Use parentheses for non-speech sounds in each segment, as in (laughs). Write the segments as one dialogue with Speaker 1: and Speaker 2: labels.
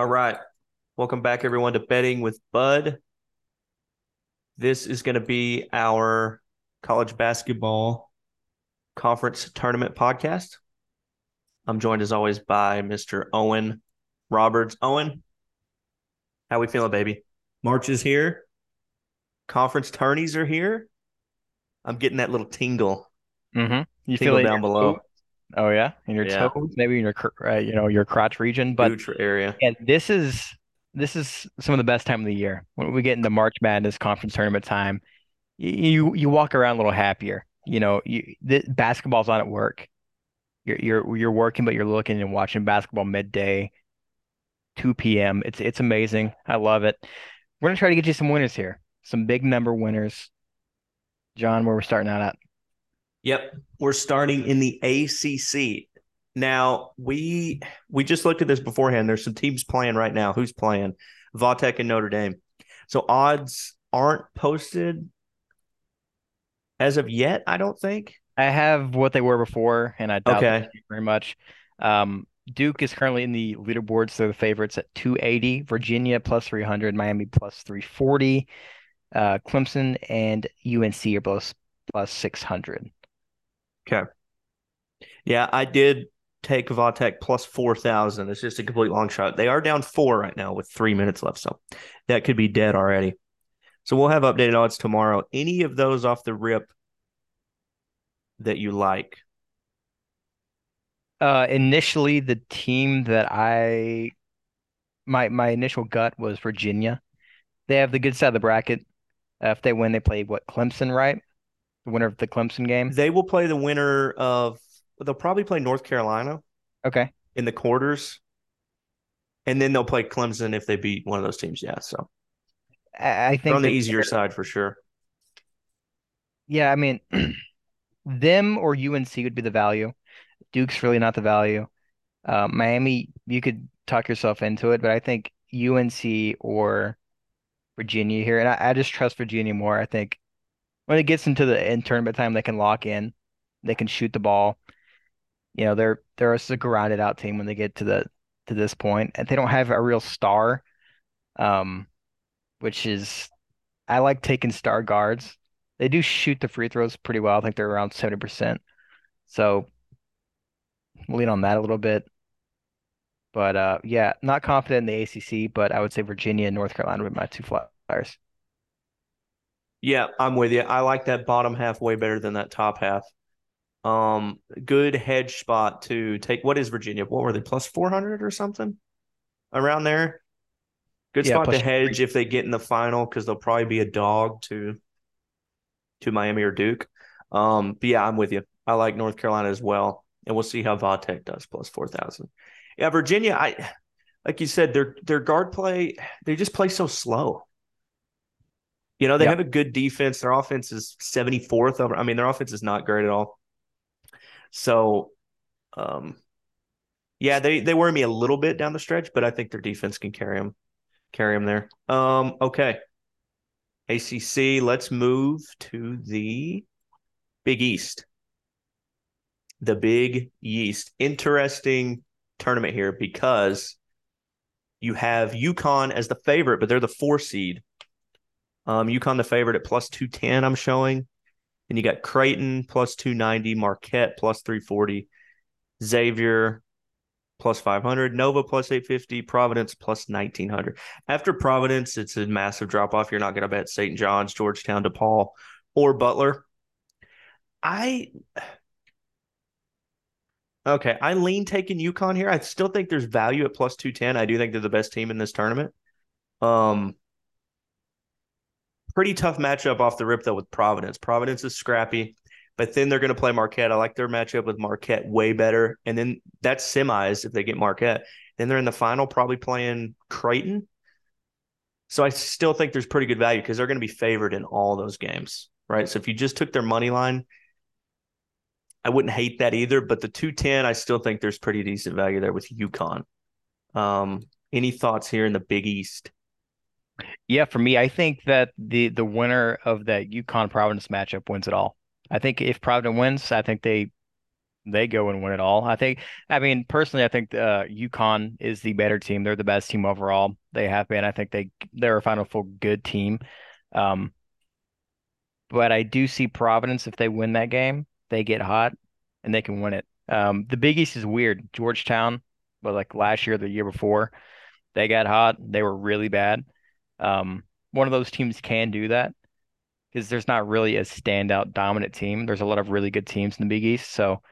Speaker 1: All right. Welcome back, everyone, to Betting with Bud. This is going to be our college basketball conference tournament podcast. I'm joined, as always, by Mr. Owen Roberts. Owen, how we feeling, baby? March is here. Conference tourneys are here. I'm getting that little tingle.
Speaker 2: Mm-hmm. You
Speaker 1: Tingle
Speaker 2: feel it
Speaker 1: down below.
Speaker 2: toes? Oh yeah, in your
Speaker 1: Yeah.
Speaker 2: toes, maybe in your uh, you know your crotch region. But
Speaker 1: Neutral area.
Speaker 2: yeah, this is this is some of the best time of the year when we get into March Madness conference tournament time. You you walk around a little happier. You know, you the, basketball's on at work. You're you're you're working, but you're looking and watching basketball midday, 2 p.m. It's it's amazing. I love it. We're gonna try to get you some winners here, some big number winners. John, where we're starting out at?
Speaker 1: Yep. We're starting in the ACC. Now, we we just looked at this beforehand. There's some teams playing right now. Who's playing? Va Tech and Notre Dame. So odds aren't posted as of yet, I don't think.
Speaker 2: I have what they were before, and I doubt
Speaker 1: Okay.
Speaker 2: very much. Um, Duke is currently in the leaderboards. They're the favorites at 280. Virginia plus 300. Miami plus 340. Uh, Clemson and UNC are both plus 600.
Speaker 1: Yeah, I did take Va Tech plus 4,000. It's just a complete long shot. They are down four right now with three minutes left. So that could be dead already. So we'll have updated odds tomorrow. Any of those off the rip that you like?
Speaker 2: Uh, initially, the team that I my my initial gut was Virginia. They have the good side of the bracket. Uh, if they win, they play what Clemson, right? Winner of the Clemson game.
Speaker 1: They will play the winner of, they'll probably play North Carolina
Speaker 2: Okay.
Speaker 1: in the quarters. And then they'll play Clemson if they beat one of those teams. Yeah. So
Speaker 2: I, I
Speaker 1: they're
Speaker 2: think
Speaker 1: on the easier side for sure.
Speaker 2: Yeah, I mean, (clears throat) them or UNC would be the value. Duke's really not the value. Uh, Miami, you could talk yourself into it, but I think UNC or Virginia here, and I, I just trust Virginia more. I think when it gets into the in tournament time, they can lock in, they can shoot the ball. You know, they're they're a grounded out team when they get to the to this point, and they don't have a real star, um, which is I like taking star guards. They do shoot the free throws pretty well. I think they're around 70%. So lean on that a little bit. But uh yeah, not confident in the ACC, but I would say Virginia and North Carolina would be my two flyers.
Speaker 1: Yeah, I'm with you. I like that bottom half way better than that top half. Um, good hedge spot to take. What is Virginia? What were they? Plus 400 or something around there. Good
Speaker 2: Yeah,
Speaker 1: spot to hedge
Speaker 2: three.
Speaker 1: if they get in the final because they'll probably be a dog to to Miami or Duke. Um, but yeah, I'm with you. I like North Carolina as well, and we'll see how Va Tech does plus 4,000. Yeah, Virginia. I like you said, their their guard play. They just play so slow. You know, they
Speaker 2: Yeah.
Speaker 1: have a good defense. Their offense is 74th over. I mean, their offense is not great at all. So, um, yeah, they they worry me a little bit down the stretch, but I think their defense can carry them, carry them there. Um, okay, ACC. Let's move to the Big East. The Big East. Interesting tournament here because you have UConn as the favorite, but they're the four seed. Um, UConn the favorite at plus 210, I'm showing. And you got Creighton plus 290, Marquette plus 340, Xavier plus 500, Nova plus 850, Providence plus 1900. After Providence, it's a massive drop off. You're not going to bet St. John's, Georgetown, DePaul, or Butler. I. Okay, I lean taking UConn here. I still think there's value at plus 210. I do think they're the best team in this tournament. Um, pretty tough matchup off the rip though with Providence. Providence is scrappy, but then they're going to play Marquette. I like their matchup with Marquette way better. And then that's semis if they get Marquette. Then they're in the final probably playing Creighton. So I still think there's pretty good value because they're going to be favored in all those games, right? So if you just took their money line, I wouldn't hate that either. But the 210, I still think there's pretty decent value there with UConn. Um, any thoughts here in the Big East?
Speaker 2: Yeah, for me, I think that the the winner of that UConn Providence matchup wins it all. I think if Providence wins, I think they they go and win it all. I think. I mean, personally, I think uh, UConn is the better team. They're the best team overall. They have been. I think they they're a Final Four good team. Um, but I do see Providence if they win that game, they get hot and they can win it. Um, the Big East is weird. Georgetown, but like last year, the year before, they got hot. They were really bad. Um, one of those teams can do that because there's not really a standout dominant team. There's a lot of really good teams in the Big East. So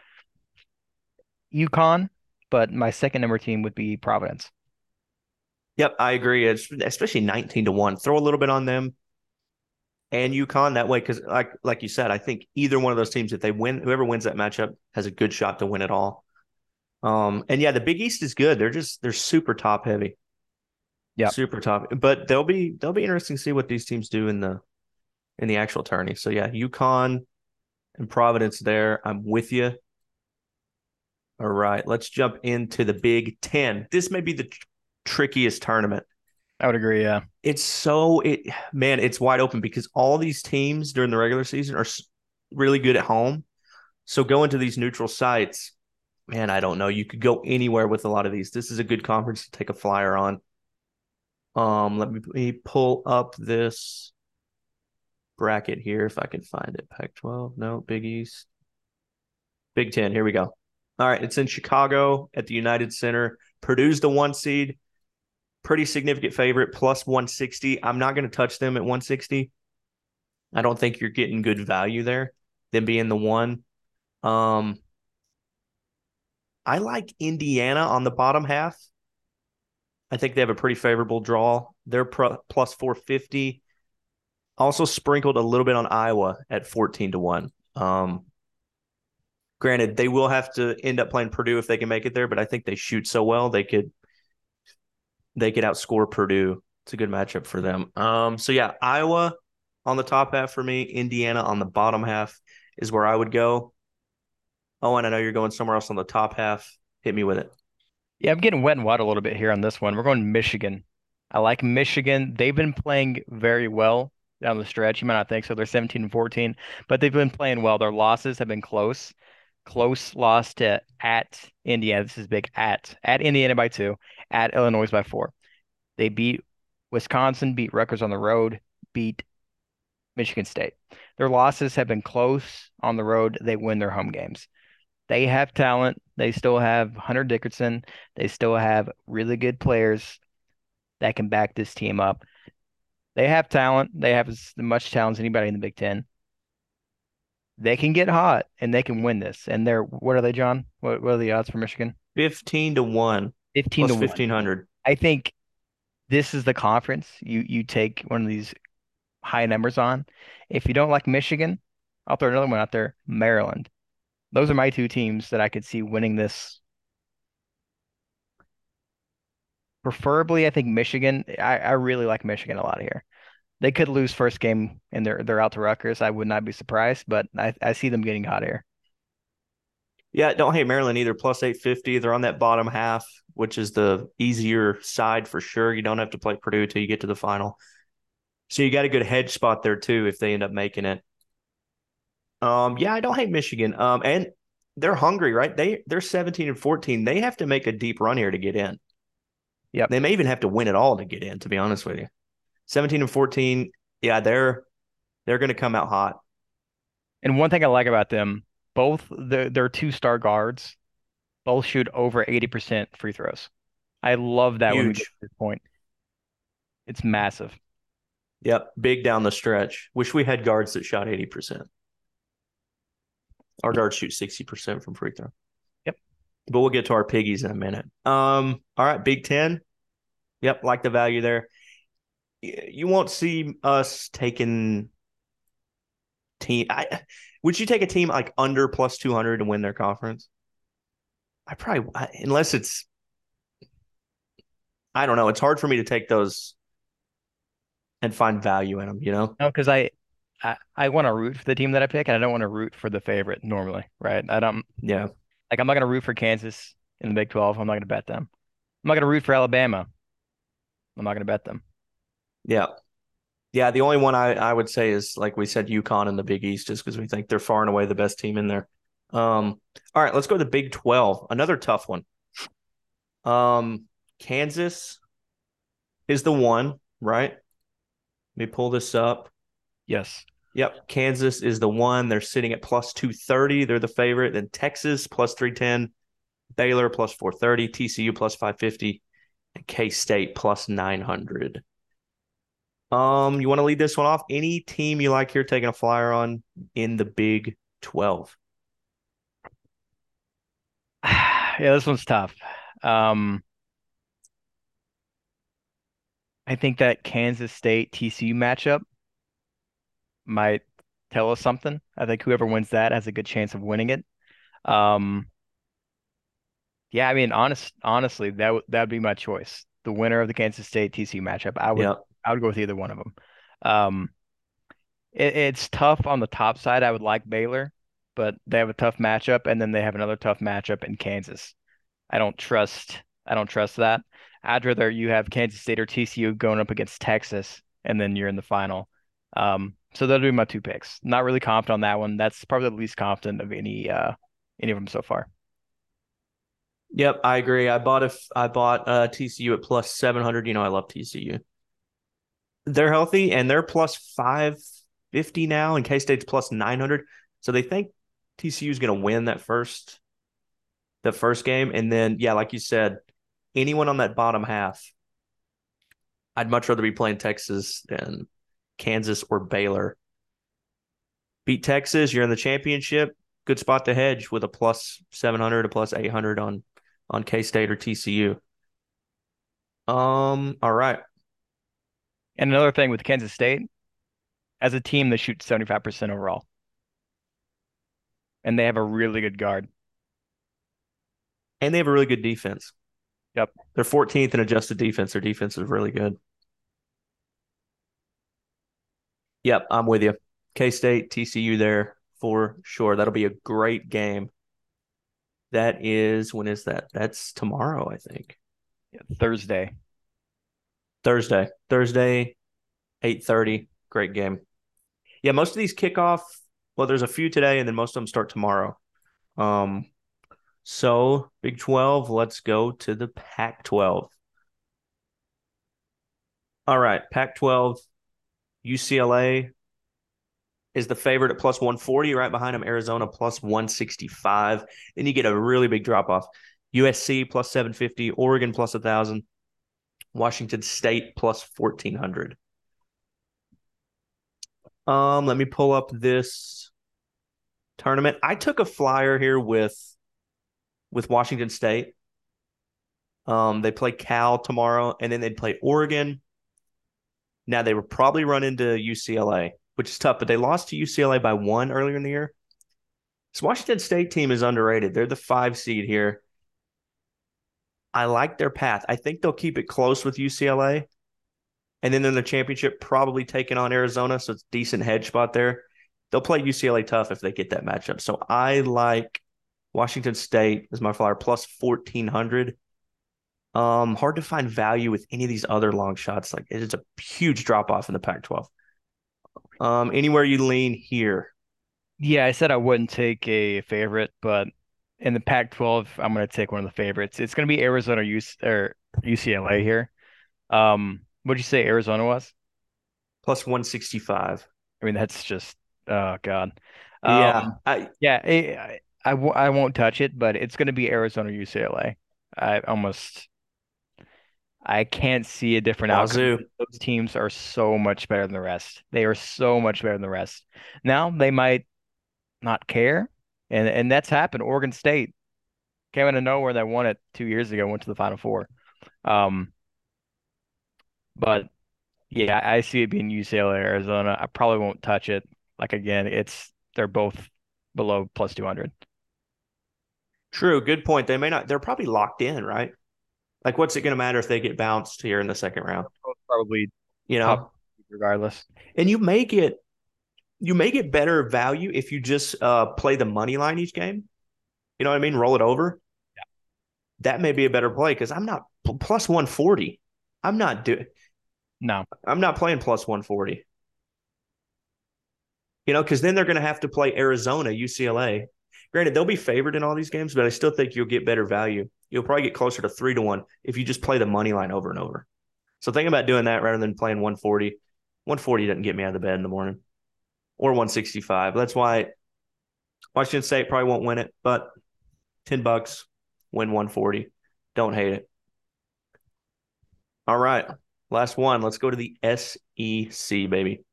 Speaker 2: UConn, but my second number team would be Providence.
Speaker 1: Yep, I agree. It's, especially 19 to 1. Throw a little bit on them and UConn that way because like like you said, I think either one of those teams, if they win, whoever wins that matchup has a good shot to win it all. Um, and yeah, the Big East is good. They're just they're super top heavy.
Speaker 2: Yeah,
Speaker 1: super top. But they'll be they'll be interesting to see what these teams do in the in the actual tourney. So yeah, UConn and Providence there. I'm with you. All right, let's jump into the Big Ten. This may be the tr- trickiest tournament.
Speaker 2: I would agree. Yeah,
Speaker 1: it's so it man, it's wide open because all these teams during the regular season are really good at home. So going to these neutral sites, man, I don't know. You could go anywhere with a lot of these. This is a good conference to take a flyer on. Um, let me, pull up this bracket here if I can find it. Pac 12, no, Big East, Big 10. Here we go. All right, it's in Chicago at the United Center. Purdue's the one seed, pretty significant favorite, plus 160. I'm not going to touch them at 160. I don't think you're getting good value there, them being the one. Um, I like Indiana on the bottom half. I think they have a pretty favorable draw. They're pro- plus 450. Also sprinkled a little bit on Iowa at 14 to 1. Um, granted, they will have to end up playing Purdue if they can make it there, but I think they shoot so well they could they could outscore Purdue. It's a good matchup for them. Um, so yeah, Iowa on the top half for me, Indiana on the bottom half is where I would go. Oh, and I know you're going somewhere else on the top half. Hit me with it.
Speaker 2: Yeah, I'm getting wet and wet a little bit here on this one. We're going Michigan. I like Michigan. They've been playing very well down the stretch. You might not think so. They're 17 and 14, but they've been playing well. Their losses have been close. Close loss to at Indiana. This is big. At at Indiana by two. At Illinois by four. They beat Wisconsin, beat Rutgers on the road, beat Michigan State. Their losses have been close on the road. They win their home games. They have talent. They still have Hunter Dickinson. They still have really good players that can back this team up. They have talent. They have as much talent as anybody in the Big Ten. They can get hot and they can win this. And they're what are they, John? What, what are the odds for Michigan?
Speaker 1: Fifteen to one.
Speaker 2: Fifteen to
Speaker 1: fifteen hundred.
Speaker 2: I think this is the conference you you take one of these high numbers on. If you don't like Michigan, I'll throw another one out there. Maryland. Those are my two teams that I could see winning this Preferably, I think Michigan. I, I really like Michigan a lot here. They could lose first game and they're they're out to Rutgers. I would not be surprised, but I, I see them getting hot here.
Speaker 1: Yeah, don't hate Maryland either. Plus eight fifty. They're on that bottom half, which is the easier side for sure. You don't have to play Purdue till you get to the final. So you got a good hedge spot there too if they end up making it. Um, yeah, I don't hate Michigan. Um, and they're hungry, right? They they're 17 and 14. They have to make a deep run here to get in.
Speaker 2: Yeah.
Speaker 1: They may even have to win it all to get in, to be honest with you. 17 and 14, yeah, they're they're going to come out hot.
Speaker 2: And one thing I like about them, both the, their two star guards both shoot over 80% free throws. I love that
Speaker 1: Huge.
Speaker 2: when we get to this point. It's massive.
Speaker 1: Yep, big down the stretch. Wish we had guards that shot 80%. Our guards shoot 60% from free throw Yep. but we'll get to our piggies in a minute. Um, all right, Big Ten. Yep, like the value there. You won't see us taking team. I would you take a team like under plus two hundred to win their conference? I probably unless it's. I don't know. It's hard for me to take those and find value in them. You know?
Speaker 2: No, because I, I, I want to root for the team that I pick, and I don't want to root for the favorite normally, right? I don't.
Speaker 1: Yeah.
Speaker 2: Like I'm not gonna root for Kansas in the Big 12. I'm not gonna bet them. I'm not gonna root for Alabama. I'm not gonna bet them.
Speaker 1: Yeah. Yeah, the only one I, I would say is like we said, UConn in the Big East, just because we think they're far and away the best team in there. Um, all right, let's go to the Big 12. Another tough one. Um, Kansas is the one, right? Let me pull this up.
Speaker 2: Yes.
Speaker 1: Yep. Kansas is the one. They're sitting at plus 230. They're the favorite. Then Texas plus 310. Baylor plus 430. TCU plus 550. And K State plus 900. Um, you want to lead this one off? Any team you like here taking a flyer on in the Big 12? (sighs)
Speaker 2: yeah, this one's tough. Um, I think that Kansas State TCU matchup might tell us something. I think whoever wins that has a good chance of winning it. Um, yeah, I mean, honest, honestly, that would that would be my choice. The winner of the Kansas State TCU matchup. I would. I would go with either one of them. Um, it, it's tough on the top side. I would like Baylor, but they have a tough matchup, and then they have another tough matchup in Kansas. I don't trust. I don't trust that. I'd rather you have Kansas State or TCU going up against Texas, and then you're in the final. Um, so that'll be my two picks. Not really confident on that one. That's probably the least confident of any uh any of them so far.
Speaker 1: Yep, I agree. I bought if I bought uh TCU at plus 700. You know, I love TCU. They're healthy and they're plus 550 now, and K State's plus 900. So they think TCU is going to win that first the first game and then yeah, like you said, anyone on that bottom half I'd much rather be playing Texas than Kansas or Baylor. Beat Texas, you're in the championship. Good spot to hedge with a plus 700, a plus 800 on on K State or TCU. Um, all right.
Speaker 2: And another thing with Kansas State, as a team, they shoot 75% overall. And they have a really good guard.
Speaker 1: And they have a really good defense.
Speaker 2: Yep.
Speaker 1: They're 14th in adjusted defense. Their defense is really good. Yep, I'm with you. K State, TCU there for sure. That'll be a great game. That is, when is that? That's tomorrow, I think.
Speaker 2: Yeah, Thursday.
Speaker 1: Thursday. Thursday, 8:30. Great game. Yeah, most of these kick off. well, there's a few today, and then most of them start tomorrow. Um, so Big 12, let's go to the Pac 12. All right, Pac 12, UCLA is the favorite at plus 140. Right behind them, Arizona plus 165. Then you get a really big drop off. USC plus 750, Oregon plus 1,000, Washington State plus 1,400. Um, let me pull up this tournament. I took a flyer here with with Washington State. Um, they play Cal tomorrow, and then they'd play Oregon. Now they would probably run into UCLA, which is tough, but they lost to UCLA by one earlier in the year. This Washington State team is underrated. They're the five seed here. I like their path. I think they'll keep it close with UCLA. And then in the championship, probably taking on Arizona. So it's decent hedge spot there. They'll play UCLA tough if they get that matchup. So I like Washington State as my flyer plus 1400. Um, hard to find value with any of these other long shots. Like it's a huge drop off in the Pac 12. Um, anywhere you lean here.
Speaker 2: Yeah, I said I wouldn't take a favorite, but in the Pac-12, I'm going to take one of the favorites. It's going to be Arizona UC, or UCLA here. Um, what'd you say Arizona was?
Speaker 1: Plus 165.
Speaker 2: I mean, that's just oh god.
Speaker 1: Yeah.
Speaker 2: Um,
Speaker 1: I,
Speaker 2: yeah, I, I, I, w I won't touch it, but it's going to be Arizona UCLA. I almost I can't see a different outcome. Those teams are so much better than the rest. They are so much better than the rest. Now they might not care, and and that's happened. Oregon State came out of nowhere. They won it two years ago. Went to the Final Four. Um, but yeah, I see it being UCLA, Arizona. I probably won't touch it. Like again, it's they're both below plus 200.
Speaker 1: True. Good point. They may not, they're probably locked in, right? Like, what's it going to matter if they get bounced here in the second round?
Speaker 2: Probably
Speaker 1: You know,
Speaker 2: regardless.
Speaker 1: and you make it, you make it better value if you just uh play the money line each game. You know what I mean? Roll it over.
Speaker 2: Yeah.
Speaker 1: That may be a better play because I'm not pl- plus 140. I'm not doing
Speaker 2: No,
Speaker 1: I'm not playing plus 140. You know, because then they're going to have to play Arizona, UCLA. Granted, they'll be favored in all these games, but I still think you'll get better value. You'll probably get closer to three to one if you just play the money line over and over. So think about doing that rather than playing 140. 140 doesn't get me out of the bed in the morning or 165. That's why Washington State probably won't win it, but 10 bucks, win 140. Don't hate it. All right. Last one. Let's go to the SEC, baby.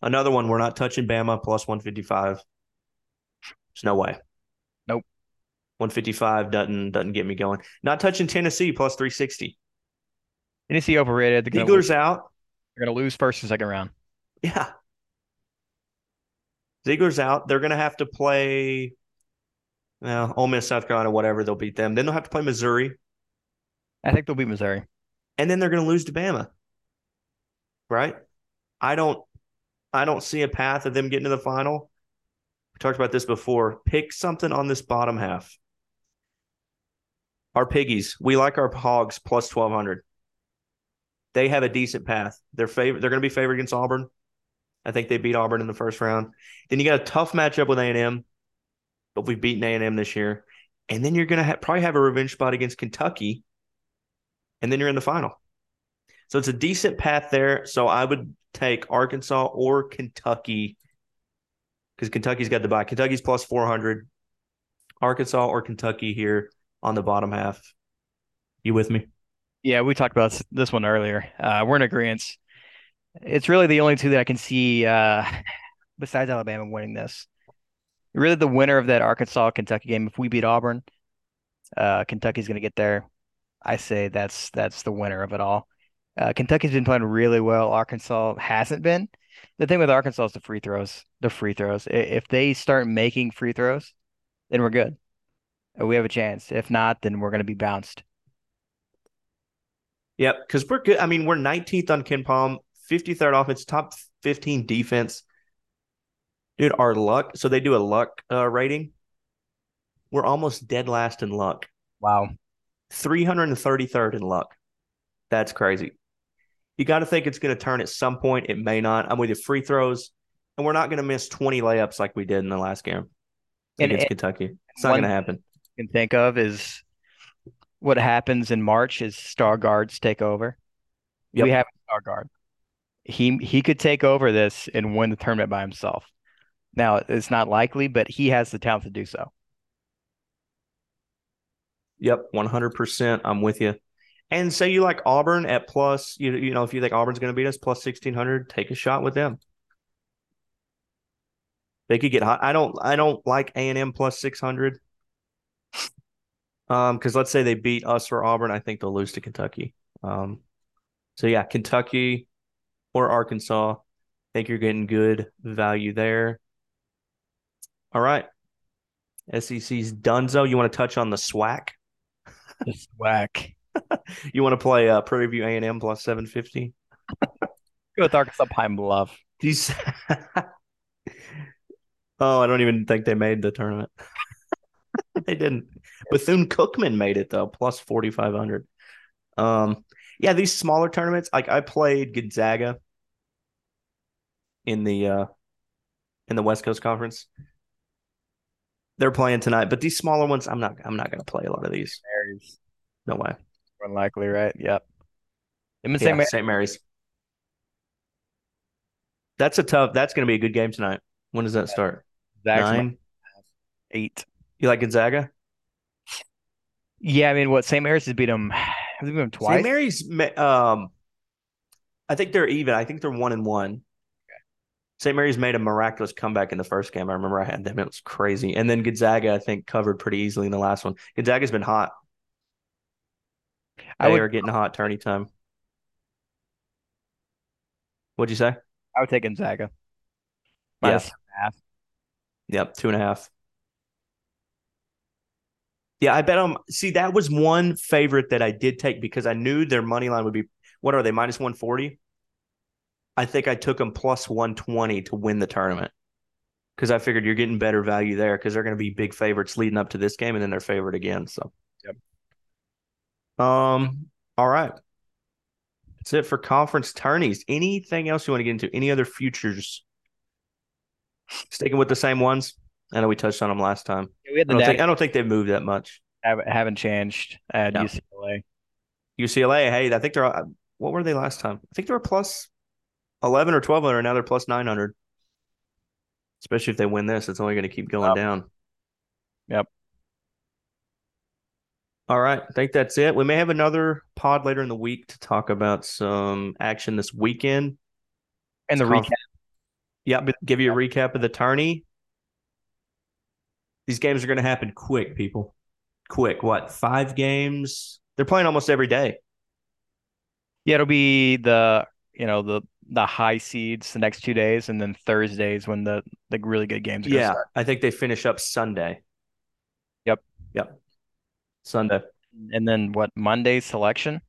Speaker 1: Another one. We're not touching Bama plus 155. There's no way.
Speaker 2: Nope.
Speaker 1: 155 doesn't doesn't get me going. Not touching Tennessee plus 360.
Speaker 2: Tennessee overrated. They're
Speaker 1: Zeigler's out.
Speaker 2: They're going to lose first and second round.
Speaker 1: Yeah. Zeigler's out. They're going to have to play well, Ole Miss, South Carolina, whatever. They'll beat them. Then they'll have to play Missouri.
Speaker 2: I think they'll beat Missouri.
Speaker 1: And then they're going to lose to Bama. Right? I don't I don't see a path of them getting to the final. We talked about this before. Pick something on this bottom half. Our piggies. We like our hogs plus twelve hundred. They have a decent path. They're favor- they're going to be favored against Auburn. I think they beat Auburn in the first round. Then you got a tough matchup with A&M, but we've beaten A&M this year. And then you're going to ha- probably have a revenge spot against Kentucky, and then you're in the final. So it's a decent path there. So I would take Arkansas or Kentucky because Kentucky's got the bye. Kentucky's plus 400. Arkansas or Kentucky here on the bottom half. You with me?
Speaker 2: Yeah, we talked about this one earlier. Uh, we're in agreement. It's really the only two that I can see uh, besides Alabama winning this. Really, the winner of that Arkansas Kentucky game. If we beat Auburn, uh, Kentucky's going to get there. I say that's that's the winner of it all. Uh, Kentucky's been playing really well. Arkansas hasn't been. The thing with Arkansas is the free throws. The free throws. If they start making free throws, then we're good. We have a chance. If not, then we're going to be bounced.
Speaker 1: Yep, because we're good. I mean, we're 19th on KenPom, 53rd offense, top 15 defense. Dude, our luck. So they do a luck uh, rating. We're almost dead last in luck.
Speaker 2: Wow.
Speaker 1: 333rd in luck. That's crazy. You got to think it's going to turn at some point. It may not. I'm with you. Free throws, and we're not going to miss 20 layups like we did in the last game against and, Kentucky. It's not going to happen.
Speaker 2: Can think of is what happens in March is star guards take over. Yep. We have a star guard. He he could take over this and win the tournament by himself. Now it's not likely, but he has the talent to do so.
Speaker 1: Yep, one hundred percent. I'm with you. And say you like Auburn at plus, you you know, if you think Auburn's going to beat us plus sixteen hundred, take a shot with them. They could get hot. I don't. I don't like A and M plus six hundred. Um, because let's say they beat us or Auburn, I think they'll lose to Kentucky. Um, so yeah, Kentucky or Arkansas. I think you're getting good value there. All right. SEC's Dunzo. You want to touch on the SWAC?
Speaker 2: The SWAC. (laughs)
Speaker 1: you want to play uh, Prairie View A and M plus seven fifty? (laughs)
Speaker 2: Go with Arkansas Pine Bluff.
Speaker 1: These. (laughs) oh, I don't even think they made the tournament. they didn't. Bethune Cookman made it though, plus forty five hundred. Um, yeah, these smaller tournaments. Like I played Gonzaga in the uh in the West Coast Conference. They're playing tonight, but these smaller ones, I'm not. I'm not going to play a lot of these. No way.
Speaker 2: Unlikely, right? Yep.
Speaker 1: yeah, St. Mary's. St. Mary's. That's a tough. That's going to be a good game tonight. When does that start? Nine,
Speaker 2: eight.
Speaker 1: You like Gonzaga?
Speaker 2: Yeah, I mean, what St. Mary's has beat (sighs) them, has beat them twice.
Speaker 1: St. Mary's, um, I think they're even. I think they're one and one. Okay. St. Mary's made a miraculous comeback in the first game. I remember I had them; it was crazy. And then Gonzaga, I think, covered pretty easily in the last one. Gonzaga's been hot. They would, are getting hot tourney time. What'd you say?
Speaker 2: I would take Gonzaga.
Speaker 1: Yes. Yeah. Yep, two and a half. Yeah, I bet them. See, that was one favorite that I did take because I knew their money line would be what are they minus one forty? I think I took them plus one twenty to win the tournament because I figured you're getting better value there because they're going to be big favorites leading up to this game and then they're favored again. So,
Speaker 2: yep.
Speaker 1: Um. All right. That's it for conference tourneys. Anything else you want to get into? Any other futures? Sticking with the same ones. I know we touched on them last time.
Speaker 2: We had
Speaker 1: I don't think I don't think they've moved that much.
Speaker 2: haven't, haven't changed at
Speaker 1: Yeah.
Speaker 2: UCLA.
Speaker 1: UCLA, hey, I think they're uh, what were they last time? I think they were plus eleven or twelve hundred. Now they're plus nine hundred. Especially if they win this, it's only going to keep going down.
Speaker 2: Yep.
Speaker 1: All right, I think that's it. We may have another pod later in the week to talk about some action this weekend.
Speaker 2: And the
Speaker 1: conf-
Speaker 2: recap.
Speaker 1: Yep, give you a recap of the tourney. These games are going to happen quick, people. Quick. What? Five games? They're playing almost every day.
Speaker 2: Yeah, it'll be the you know the the high seeds the next two days, and then Thursdays when the the really good games are
Speaker 1: Yeah,
Speaker 2: start.
Speaker 1: I think they finish up Sunday.
Speaker 2: Yep.
Speaker 1: Yep. Sunday.
Speaker 2: And then what Monday selection?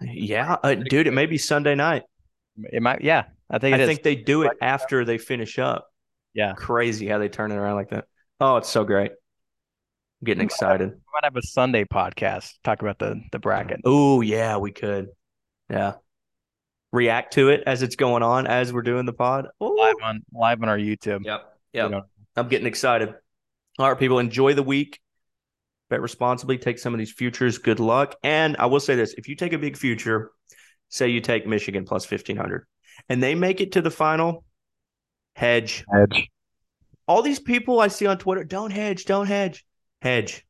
Speaker 1: Yeah, uh, dude, it may be Sunday night.
Speaker 2: It might. Yeah, I think
Speaker 1: I think they do it after they finish up.
Speaker 2: Yeah.
Speaker 1: Crazy how they turn it around like that. Oh, it's so great. I'm getting excited.
Speaker 2: We might have a Sunday podcast talk about the the bracket.
Speaker 1: Oh, yeah, we could. Yeah. React to it as it's going on as we're doing the pod. Ooh.
Speaker 2: live on live on our YouTube.
Speaker 1: Yep.
Speaker 2: You know,
Speaker 1: I'm getting excited. All right, people, enjoy the week. Bet responsibly. Take some of these futures. Good luck. And I will say this if you take a big future, say you take Michigan plus 1500, and they make it to the final, hedge.
Speaker 2: Edge.
Speaker 1: All these people I see on Twitter, don't hedge, don't hedge. Hedge.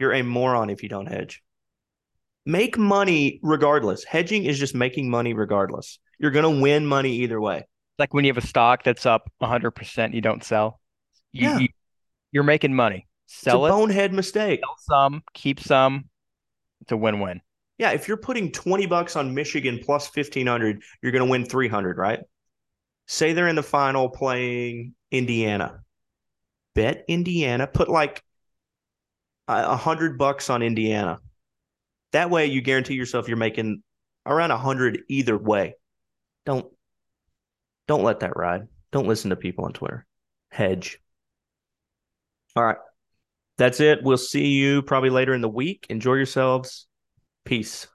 Speaker 1: You're a moron if you don't hedge. Make money regardless. Hedging is just making money regardless. You're going to win money either way.
Speaker 2: Like when you have a stock that's up 100%, you don't sell. You,
Speaker 1: Yeah.
Speaker 2: you, are making money.
Speaker 1: It's a
Speaker 2: it,
Speaker 1: bonehead mistake.
Speaker 2: sell some, keep some. It's a win-win.
Speaker 1: Yeah, if you're putting 20 bucks on Michigan plus 1500, you're going to win 300, right? Say they're in the final playing Indiana. Bet Indiana, put like a a hundred bucks on Indiana. That way you guarantee yourself you're making around a hundred either way. Don't don't let that ride. Don't listen to people on Twitter. Hedge. All right. That's it. We'll see you probably later in the week. Enjoy yourselves. Peace.